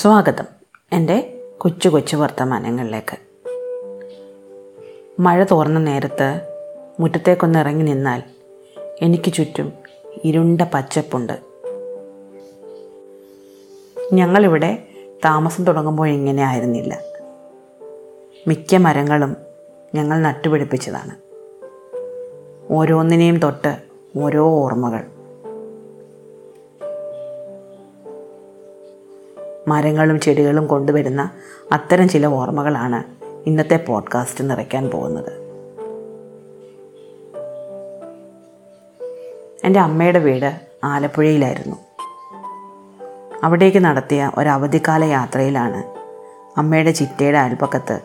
സ്വാഗതം. എന്റെ കൊച്ചു കൊച്ചു വർത്തമാനങ്ങളിലേക്ക്. മഴ തോർന്ന നേരത്ത് മുറ്റത്തേക്കൊന്ന് ഇറങ്ങി നിന്നാൽ എനിക്ക് ചുറ്റും ഇരുണ്ട പച്ചപ്പുണ്ട്. ഞങ്ങളിവിടെ താമസം തുടങ്ങുമ്പോൾ ഇങ്ങനെ ആയിരുന്നില്ല. മിക്ക മരങ്ങളും ഞങ്ങൾ നട്ടുപിടിപ്പിച്ചതാണ്. ഓരോന്നിനെയും തൊട്ട് ഓരോ ഓർമ്മകൾ. മരങ്ങളും ചെടികളും കൊണ്ടുവരുന്ന അത്തരം ചില ഓർമ്മകളാണ് ഇന്നത്തെ പോഡ്കാസ്റ്റ് നിറയ്ക്കാൻ പോകുന്നത്. എന്റെ അമ്മയുടെ വീട് ആലപ്പുഴയിലായിരുന്നു. അവിടേക്ക് നടത്തിയ ഒരു അവധിക്കാല യാത്രയിലാണ് അമ്മയുടെ ചിറ്റയുടെ അയൽപ്പക്കത്ത്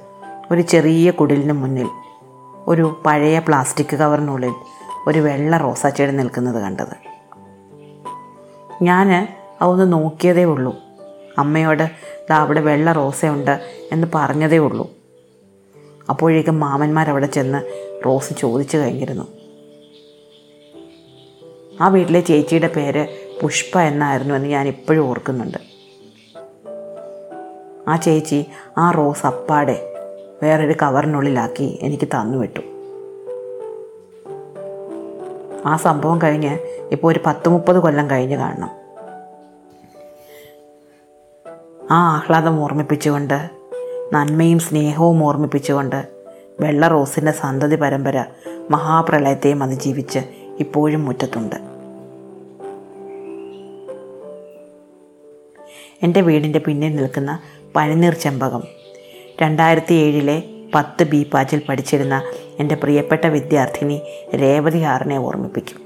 ഒരു ചെറിയ കുടിലിന് മുന്നിൽ ഒരു പഴയ പ്ലാസ്റ്റിക് കവറിനുള്ളിൽ ഒരു വെള്ള റോസാച്ചെടി നിൽക്കുന്നത് കണ്ടത്. ഞാൻ അതൊന്ന് നോക്കിയതേ ഉള്ളൂ. അമ്മയോട് ദാ അവിടെ വെള്ള റോസയുണ്ട് എന്ന് പറഞ്ഞതേ ഉള്ളൂ. അപ്പോഴേക്കും മാമന്മാരവിടെ ചെന്ന് റോസ് ചോദിച്ചു കഴിഞ്ഞിരുന്നു. ആ വീട്ടിലെ ചേച്ചിയുടെ പേര് പുഷ്പ എന്നായിരുന്നു എന്ന് ഞാൻ ഇപ്പോഴും ഓർക്കുന്നുണ്ട്. ആ ചേച്ചി ആ റോസ് അപ്പാടെ വേറൊരു കവറിനുള്ളിലാക്കി എനിക്ക് തന്നു വിട്ടു ആ സംഭവം കഴിഞ്ഞ് ഇപ്പോൾ ഒരു പത്ത് മുപ്പത് കൊല്ലം കഴിഞ്ഞ് കാണണം. ആ ആഹ്ലാദം ഓർമ്മിപ്പിച്ചുകൊണ്ട് നന്മയും സ്നേഹവും ഓർമ്മിപ്പിച്ചുകൊണ്ട് വെള്ള റോസിന്റെ സന്തതി പരമ്പര മഹാപ്രളയത്തെയും അതിജീവിച്ച് ഇപ്പോഴും മുറ്റത്തുണ്ട്. എന്റെ വീടിന്റെ പിന്നിൽ നിൽക്കുന്ന പനിനീർ ചെമ്പകം രണ്ടായിരത്തി ഏഴിലെ പത്ത് ബി പാച്ചിൽ പഠിച്ചിരുന്ന എന്റെ പ്രിയപ്പെട്ട വിദ്യാർത്ഥിനി രേവതി ആറിനെ ഓർമ്മിപ്പിക്കും.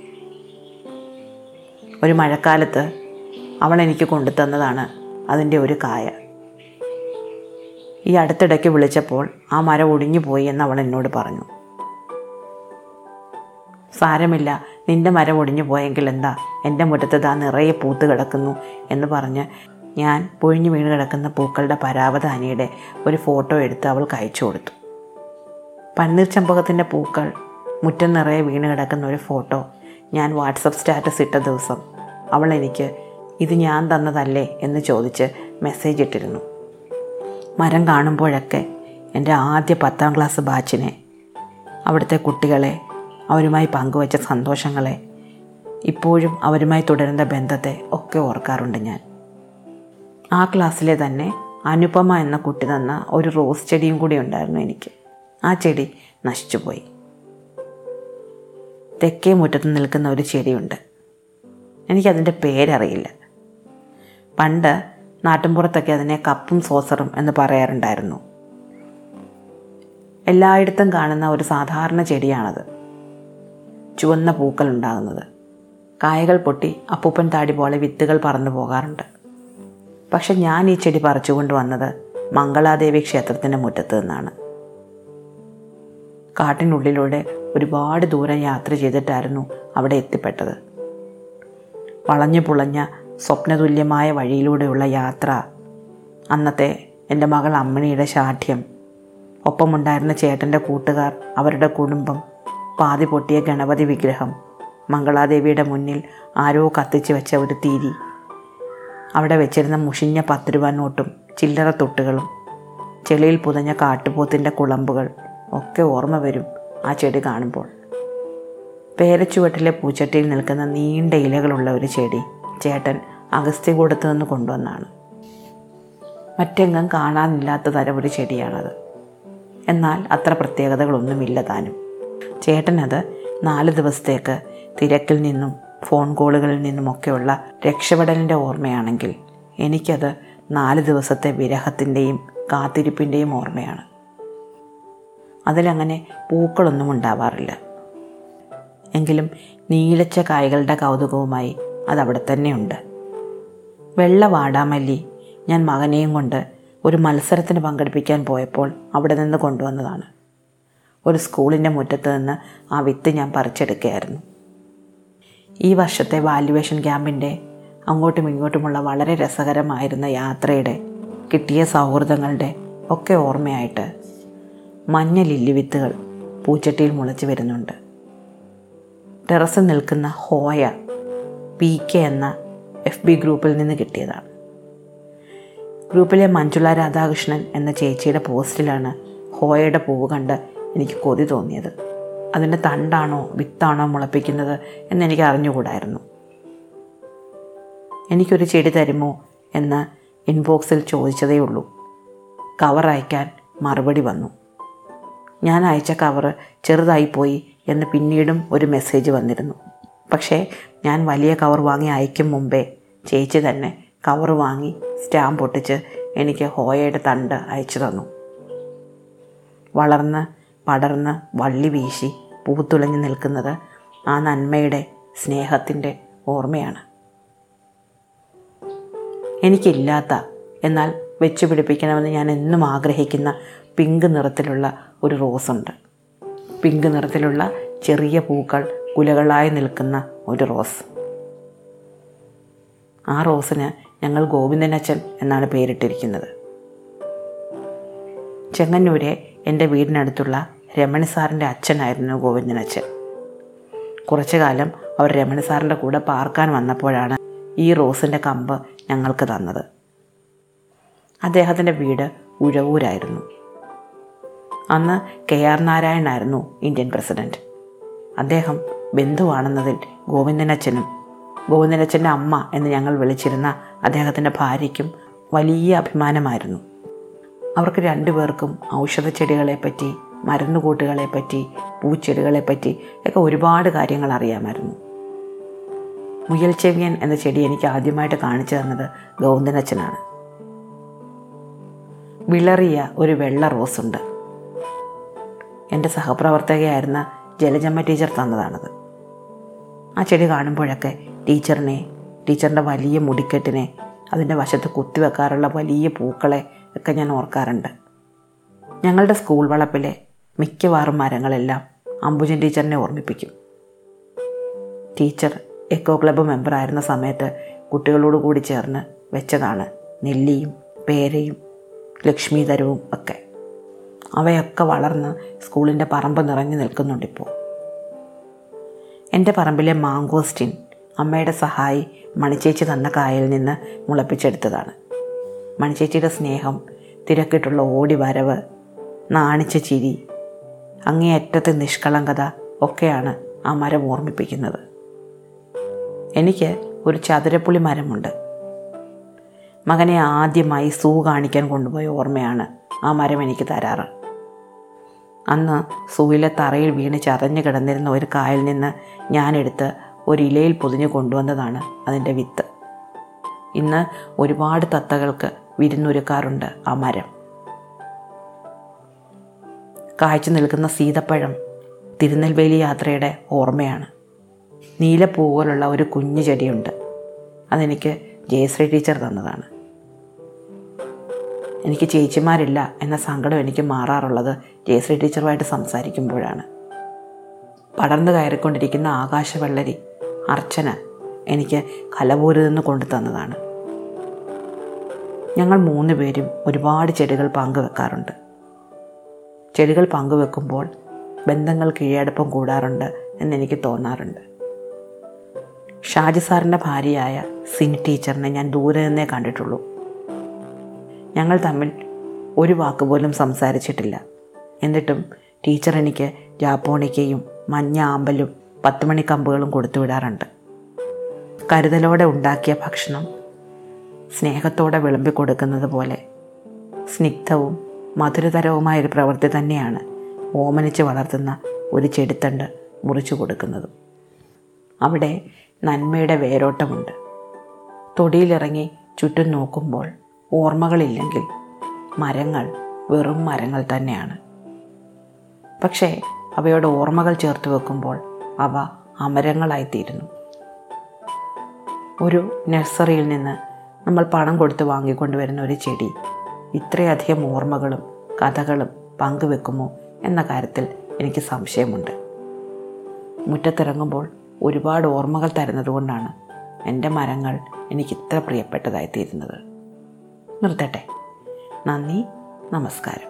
ഒരു മഴക്കാലത്ത് അവൾ എനിക്ക് കൊണ്ടുതന്നതാണ് അതിന്റെ ഒരു കായ. ഈ അടുത്തിടയ്ക്ക് വിളിച്ചപ്പോൾ ആ മരം ഒടിഞ്ഞു പോയി എന്ന് അവൾ എന്നോട് പറഞ്ഞു. സാരമില്ല നിന്റെ മരം ഒടിഞ്ഞു പോയെങ്കിൽ എന്താ? എന്റെ മുറ്റത്ത് ദാ നിറയെ പൂത്ത് കിടക്കുന്നു എന്ന് പറഞ്ഞ് ഞാൻ പൊഴിഞ്ഞു വീണ് കിടക്കുന്ന പൂക്കളുടെ പരാവധാനിയുടെ ഒരു ഫോട്ടോ എടുത്ത് അവൾക്ക് അയച്ചു കൊടുത്തു. പന്നീർ ചമ്പകത്തിന്റെ പൂക്കൾ മുറ്റം നിറയെ വീണ് കിടക്കുന്ന ഒരു ഫോട്ടോ ഞാൻ വാട്സപ്പ് സ്റ്റാറ്റസ് ഇട്ട ദിവസം അവൾ എനിക്ക് ഇത് ഞാൻ തന്നതല്ലേ എന്ന് ചോദിച്ച് മെസ്സേജ് ഇട്ടിരുന്നു. മരം കാണുമ്പോഴൊക്കെ എന്റെ ആദ്യ പത്താം ക്ലാസ് ബാച്ചിനെ അവിടുത്തെ കുട്ടികളെ അവരുമായി പങ്കുവച്ച സന്തോഷങ്ങളെ ഇപ്പോഴും അവരുമായി തുടരുന്ന ബന്ധത്തെ ഒക്കെ ഓർക്കാറുണ്ട് ഞാൻ. ആ ക്ലാസ്സിലെ തന്നെ അനുപമ എന്ന കുട്ടി തന്ന ഒരു റോസ് ചെടിയും കൂടി ഉണ്ടായിരുന്നു എനിക്ക്. ആ ചെടി നശിച്ചുപോയി. തെക്കേ മുറ്റത്ത് നിൽക്കുന്ന ഒരു ചെടിയുണ്ട്. എനിക്കതിന്റെ പേരറിയില്ല. പണ്ട് നാട്ടിൻപുറത്തൊക്കെ അതിനെ കപ്പും സോസറും എന്ന് പറയാറുണ്ടായിരുന്നു. എല്ലായിടത്തും കാണുന്ന ഒരു സാധാരണ ചെടിയാണത്. ചുവന്ന പൂക്കൾ ഉണ്ടാകുന്നത്. കായകൾ പൊട്ടി അപ്പൂപ്പൻ താടി പോലെ വിത്തുകൾ പറന്നു പോകാറുണ്ട്. പക്ഷെ ഞാൻ ഈ ചെടി പറിച്ചുകൊണ്ട് വന്നത് മംഗളാദേവി ക്ഷേത്രത്തിന്റെ മുറ്റത്ത് നിന്നാണ്. കാട്ടിനുള്ളിലൂടെ ഒരുപാട് ദൂരം യാത്ര ചെയ്തിട്ടായിരുന്നു അവിടെ എത്തിപ്പെട്ടത്. വളഞ്ഞു പുളഞ്ഞ സ്വപ്നതുല്യമായ വഴിയിലൂടെയുള്ള യാത്ര. അന്നത്തെ എന്റെ മകൾ അമ്മിണിയുടെ ശാഠ്യം. ഒപ്പമുണ്ടായിരുന്ന ചേട്ടന്റെ കൂട്ടുകാർ അവരുടെ കുടുംബം പാതി പൊട്ടിയ ഗണപതി വിഗ്രഹം മംഗളാദേവിയുടെ മുന്നിൽ ആരോ കത്തിച്ച് വെച്ച ഒരു തീരി. അവിടെ വെച്ചിരുന്ന മുഷിഞ്ഞ പത്ത് രൂപ നോട്ടും ചില്ലറ തൊട്ടുകളും ചെളിയിൽ പുതഞ്ഞ കാട്ടുപോത്തിന്റെ കുളമ്പുകൾ ഒക്കെ ഓർമ്മ വരും ആ ചെടി കാണുമ്പോൾ. പേരച്ചുവട്ടിലെ പൂച്ചട്ടിയിൽ നിൽക്കുന്ന നീണ്ട ഇലകളുള്ള ഒരു ചെടി. ചേട്ടൻ അഗസ്ത്യകൂടത്ത് നിന്ന് കൊണ്ടുവന്നാണ്. മറ്റെങ്ങും കാണാനില്ലാത്ത തരം ഒരു ചെടിയാണത്. എന്നാൽ അത്ര പ്രത്യേകതകളൊന്നുമില്ല താനും. ചേട്ടനത് നാല് ദിവസത്തേക്ക് തിരക്കിൽ നിന്നും ഫോൺ കോളുകളിൽ നിന്നുമൊക്കെയുള്ള രക്ഷപ്പെടലിന്റെ ഓർമ്മയാണെങ്കിൽ എനിക്കത് നാല് ദിവസത്തെ വിരഹത്തിന്റെയും കാത്തിരിപ്പിന്റെയും ഓർമ്മയാണ്. അതിലങ്ങനെ പൂക്കളൊന്നും ഉണ്ടാവാറില്ല. എങ്കിലും നീലച്ച കായകളുടെ കൗതുകവുമായി അതവിടെ തന്നെയുണ്ട്. വെള്ള വാടാമല്ലി ഞാൻ മകനെയും കൊണ്ട് ഒരു മത്സരത്തിന് പങ്കെടുപ്പിക്കാൻ പോയപ്പോൾ അവിടെ നിന്ന് കൊണ്ടുവന്നതാണ്. ഒരു സ്കൂളിന്റെ മുറ്റത്ത് നിന്ന് ആ വിത്ത് ഞാൻ പറിച്ചെടുക്കുകയായിരുന്നു. ഈ വർഷത്തെ വാല്യുവേഷൻ ക്യാമ്പിന്റെ അങ്ങോട്ടും ഇങ്ങോട്ടുമുള്ള വളരെ രസകരമായിരുന്ന യാത്രയുടെ കിട്ടിയ സൗഹൃദങ്ങളുടെ ഒക്കെ ഓർമ്മയായിട്ട് മഞ്ഞ ലില്ലി വിത്തുകൾ പൂച്ചട്ടിയിൽ മുളച്ച് വരുന്നുണ്ട്. ടെറസിൽ നിൽക്കുന്ന ഹോയ പി കെ എന്ന എഫ് ബി ഗ്രൂപ്പിൽ നിന്ന് കിട്ടിയതാണ്. ഗ്രൂപ്പിലെ മഞ്ജുള രാധാകൃഷ്ണൻ എന്ന ചേച്ചിയുടെ പോസ്റ്റിലാണ് ഹോയയുടെ പൂവ് കണ്ട് എനിക്ക് കൊതി തോന്നിയത്. അതിന്റെ തണ്ടാണോ വിത്താണോ മുളപ്പിക്കുന്നത് എന്നെനിക്ക് അറിഞ്ഞുകൂടായിരുന്നു. എനിക്കൊരു ചെടി തരുമോ എന്ന് ഇൻബോക്സിൽ ചോദിച്ചതേ ഉള്ളൂ. കവർ അയക്കാൻ മറുപടി വന്നു. ഞാൻ അയച്ച കവറ് ചെറുതായിപ്പോയി എന്ന് പിന്നീടും ഒരു മെസ്സേജ് വന്നിരുന്നു. പക്ഷേ ഞാൻ വലിയ കവർ വാങ്ങി അയക്കും മുമ്പേ ചേച്ചി തന്നെ കവർ വാങ്ങി സ്റ്റാമ്പ് ഒട്ടിച്ച് എനിക്ക് ഹോയയുടെ തണ്ട് അയച്ചു തന്നു. വളർന്ന് പടർന്ന് വള്ളി വീശി പൂത്തുലഞ്ഞു നിൽക്കുന്നത് ആ നന്മയുടെ സ്നേഹത്തിന്റെ ഓർമ്മയാണ്. എനിക്കില്ലാത്ത എന്നാൽ വെച്ചു പിടിപ്പിക്കണമെന്ന് ഞാൻ എന്നും ആഗ്രഹിക്കുന്ന പിങ്ക് നിറത്തിലുള്ള ഒരു റോസുണ്ട്. പിങ്ക് നിറത്തിലുള്ള ചെറിയ പൂക്കൾ കുലകളായി നിൽക്കുന്ന ഒരു റോസ്. ആ റോസിന് ഞങ്ങൾ ഗോവിന്ദൻ ഗോവിന്ദനച്ചൻ എന്നാണ് പേരിട്ടിരിക്കുന്നത്. ചെങ്ങന്നൂരെ എന്റെ വീടിനടുത്തുള്ള രമണി സാറിന്റെ അച്ഛനായിരുന്നു ഗോവിന്ദൻ ഗോവിന്ദനച്ചൻ കുറച്ചു കാലം അവർ രമണി സാറിന്റെ കൂടെ പാർക്കാൻ വന്നപ്പോഴാണ് ഈ റോസിന്റെ കമ്പ് ഞങ്ങൾക്ക് തന്നത്. അദ്ദേഹത്തിന്റെ വീട് ഉഴവൂരായിരുന്നു. അന്ന് കെ ആർ നാരായണായിരുന്നു ഇന്ത്യൻ പ്രസിഡന്റ് അദ്ദേഹം ബന്ധുവാണെന്നതിൽ ഗോവിന്ദനച്ഛനും ഗോവിന്ദനച്ഛന്റെ അമ്മ എന്ന് ഞങ്ങൾ വിളിച്ചിരുന്ന അദ്ദേഹത്തിന്റെ ഭാര്യയ്ക്കും വലിയ അഭിമാനമായിരുന്നു. അവർക്ക് രണ്ടുപേർക്കും ഔഷധച്ചെടികളെപ്പറ്റി മരുന്നുകൂട്ടുകളെപ്പറ്റി പൂച്ചെടികളെപ്പറ്റി ഒക്കെ ഒരുപാട് കാര്യങ്ങൾ അറിയാമായിരുന്നു. മുയൽ ചെവിയൻ എന്ന ചെടി എനിക്ക് ആദ്യമായിട്ട് കാണിച്ചു തന്നത് ഗോവിന്ദനച്ഛനാണ്. വിളറിയ ഒരു വെള്ള റോസുണ്ട് എന്റെ സഹപ്രവർത്തകയായിരുന്ന ജലജമ്മ ടീച്ചർ തന്നതാണത്. ആ ചെടി കാണുമ്പോഴൊക്കെ ടീച്ചറിനെ ടീച്ചറിന്റെ വലിയ മുടിക്കെട്ടിനെ അതിന്റെ വശത്ത് കുത്തിവെക്കാറുള്ള വലിയ പൂക്കളെ ഒക്കെ ഞാൻ ഓർക്കാറുണ്ട്. ഞങ്ങളുടെ സ്കൂൾ വളപ്പിലെ മിക്കവാറും മരങ്ങളെല്ലാം അംബുജൻ ടീച്ചറിനെ ഓർമ്മിപ്പിക്കും. ടീച്ചർ എക്കോ ക്ലബ്ബ് മെമ്പറായിരുന്ന സമയത്ത് കുട്ടികളോട് കൂടി ചേർന്ന് വെച്ചതാണ് നെല്ലിയും പേരയും ലക്ഷ്മീതരവും ഒക്കെ. അവയൊക്കെ വളർന്ന് സ്കൂളിന്റെ പറമ്പ് നിറഞ്ഞു നിൽക്കുന്നുണ്ടിപ്പോൾ. എന്റെ പറമ്പിലെ മാങ്കോസ്റ്റിൻ അമ്മയുടെ സഹായി മണിച്ചേച്ചി തന്ന കായയിൽ നിന്ന് മുളപ്പിച്ചെടുത്തതാണ്. മണിച്ചേച്ചിയുടെ സ്നേഹം തിരക്കിട്ടുള്ള ഓടിവരവ് നാണിച്ച ചിരി അങ്ങേയറ്റത്തെ നിഷ്കളങ്കത ഒക്കെയാണ് ആ മരം ഓർമ്മിപ്പിക്കുന്നത്. എനിക്ക് ഒരു ചതുരപ്പുളി മരമുണ്ട്. മകനെ ആദ്യമായി സൂ കാണിക്കാൻ കൊണ്ടുപോയ ഓർമ്മയാണ് ആ മരം എനിക്ക് തരാറ്. അന്ന് സൂയിലെ തറയിൽ വീണ് ചതഞ്ഞു കിടന്നിരുന്ന ഒരു കായൽ നിന്ന് ഞാനെടുത്ത് ഒരു ഇലയിൽ പൊതിഞ്ഞു കൊണ്ടുവന്നതാണ് അതിന്റെ വിത്ത്. ഇന്ന് ഒരുപാട് തത്തകൾക്ക് വിരുന്നൊരുക്കാറുണ്ട് ആ മരം. കാഴ്ച നിൽക്കുന്ന സീതപ്പഴം തിരുനെൽവേലി യാത്രയുടെ ഓർമ്മയാണ്. നീലപ്പൂ പോലുള്ള ഒരു കുഞ്ഞു ചെടിയുണ്ട്. അതെനിക്ക് ജയശ്രീ ടീച്ചർ തന്നതാണ്. എനിക്ക് ചേച്ചിമാരില്ല എന്ന സങ്കടം എനിക്ക് മാറാറുള്ളത് ജയശ്രീ ടീച്ചറുമായിട്ട് സംസാരിക്കുമ്പോഴാണ്. പടർന്നു കയറിക്കൊണ്ടിരിക്കുന്ന ആകാശവെള്ളരി അർച്ചന എനിക്ക് കലപൂരിൽ നിന്ന് കൊണ്ടു തന്നതാണ്. ഞങ്ങൾ മൂന്ന് പേരും ഒരുപാട് ചെടികൾ പങ്കുവെക്കാറുണ്ട്. ചെടികൾ പങ്കുവെക്കുമ്പോൾ ബന്ധങ്ങൾ കീഴടപ്പം കൂടാറുണ്ട് എന്നെനിക്ക് തോന്നാറുണ്ട്. ഷാജി സാറിന്റെ ഭാര്യയായ സിനി ടീച്ചറിനെ ഞാൻ ദൂരെ നിന്നേ കണ്ടിട്ടുള്ളൂ. ഞങ്ങൾ തമ്മിൽ ഒരു വാക്ക് പോലും സംസാരിച്ചിട്ടില്ല. എന്നിട്ടും ടീച്ചർ എനിക്ക് ജാപ്പോണിക്കയും മഞ്ഞ ആമ്പലും പത്തുമണി കമ്പുകളും കൊടുത്തു വിടാറുണ്ട്. കരുതലോടെ ഉണ്ടാക്കിയ ഭക്ഷണം സ്നേഹത്തോടെ വിളമ്പി കൊടുക്കുന്നത് പോലെ സ്നിഗ്ധവും മധുരതരവുമായൊരു പ്രവൃത്തി തന്നെയാണ് ഓമനിച്ച് വളർത്തുന്ന ഒരു ചെടിത്തണ്ട് മുറിച്ചു കൊടുക്കുന്നതും. അവിടെ നന്മയുടെ വേരോട്ടമുണ്ട്. തൊടിയിലിറങ്ങി ചുറ്റും നോക്കുമ്പോൾ ഓർമ്മകളില്ലെങ്കിൽ മരങ്ങൾ വെറും മരങ്ങൾ തന്നെയാണ്. പക്ഷേ അവയുടെ ഓർമ്മകൾ ചേർത്ത് വെക്കുമ്പോൾ അവ അമരങ്ങളായിത്തീരുന്നു. ഒരു നഴ്സറിയിൽ നിന്ന് നമ്മൾ പണം കൊടുത്ത് വാങ്ങിക്കൊണ്ടുവരുന്ന ഒരു ചെടി ഇത്രയധികം ഓർമ്മകളും കഥകളും പങ്കുവെക്കുമോ എന്ന കാര്യത്തിൽ എനിക്ക് സംശയമുണ്ട്. മുറ്റത്തിറങ്ങുമ്പോൾ ഒരുപാട് ഓർമ്മകൾ തരുന്നതുകൊണ്ടാണ് എന്റെ മരങ്ങൾ എനിക്ക് ഇത്ര പ്രിയപ്പെട്ടതായിത്തീരുന്നത്. നിർത്തട്ടെ. നന്ദി നമസ്കാരം.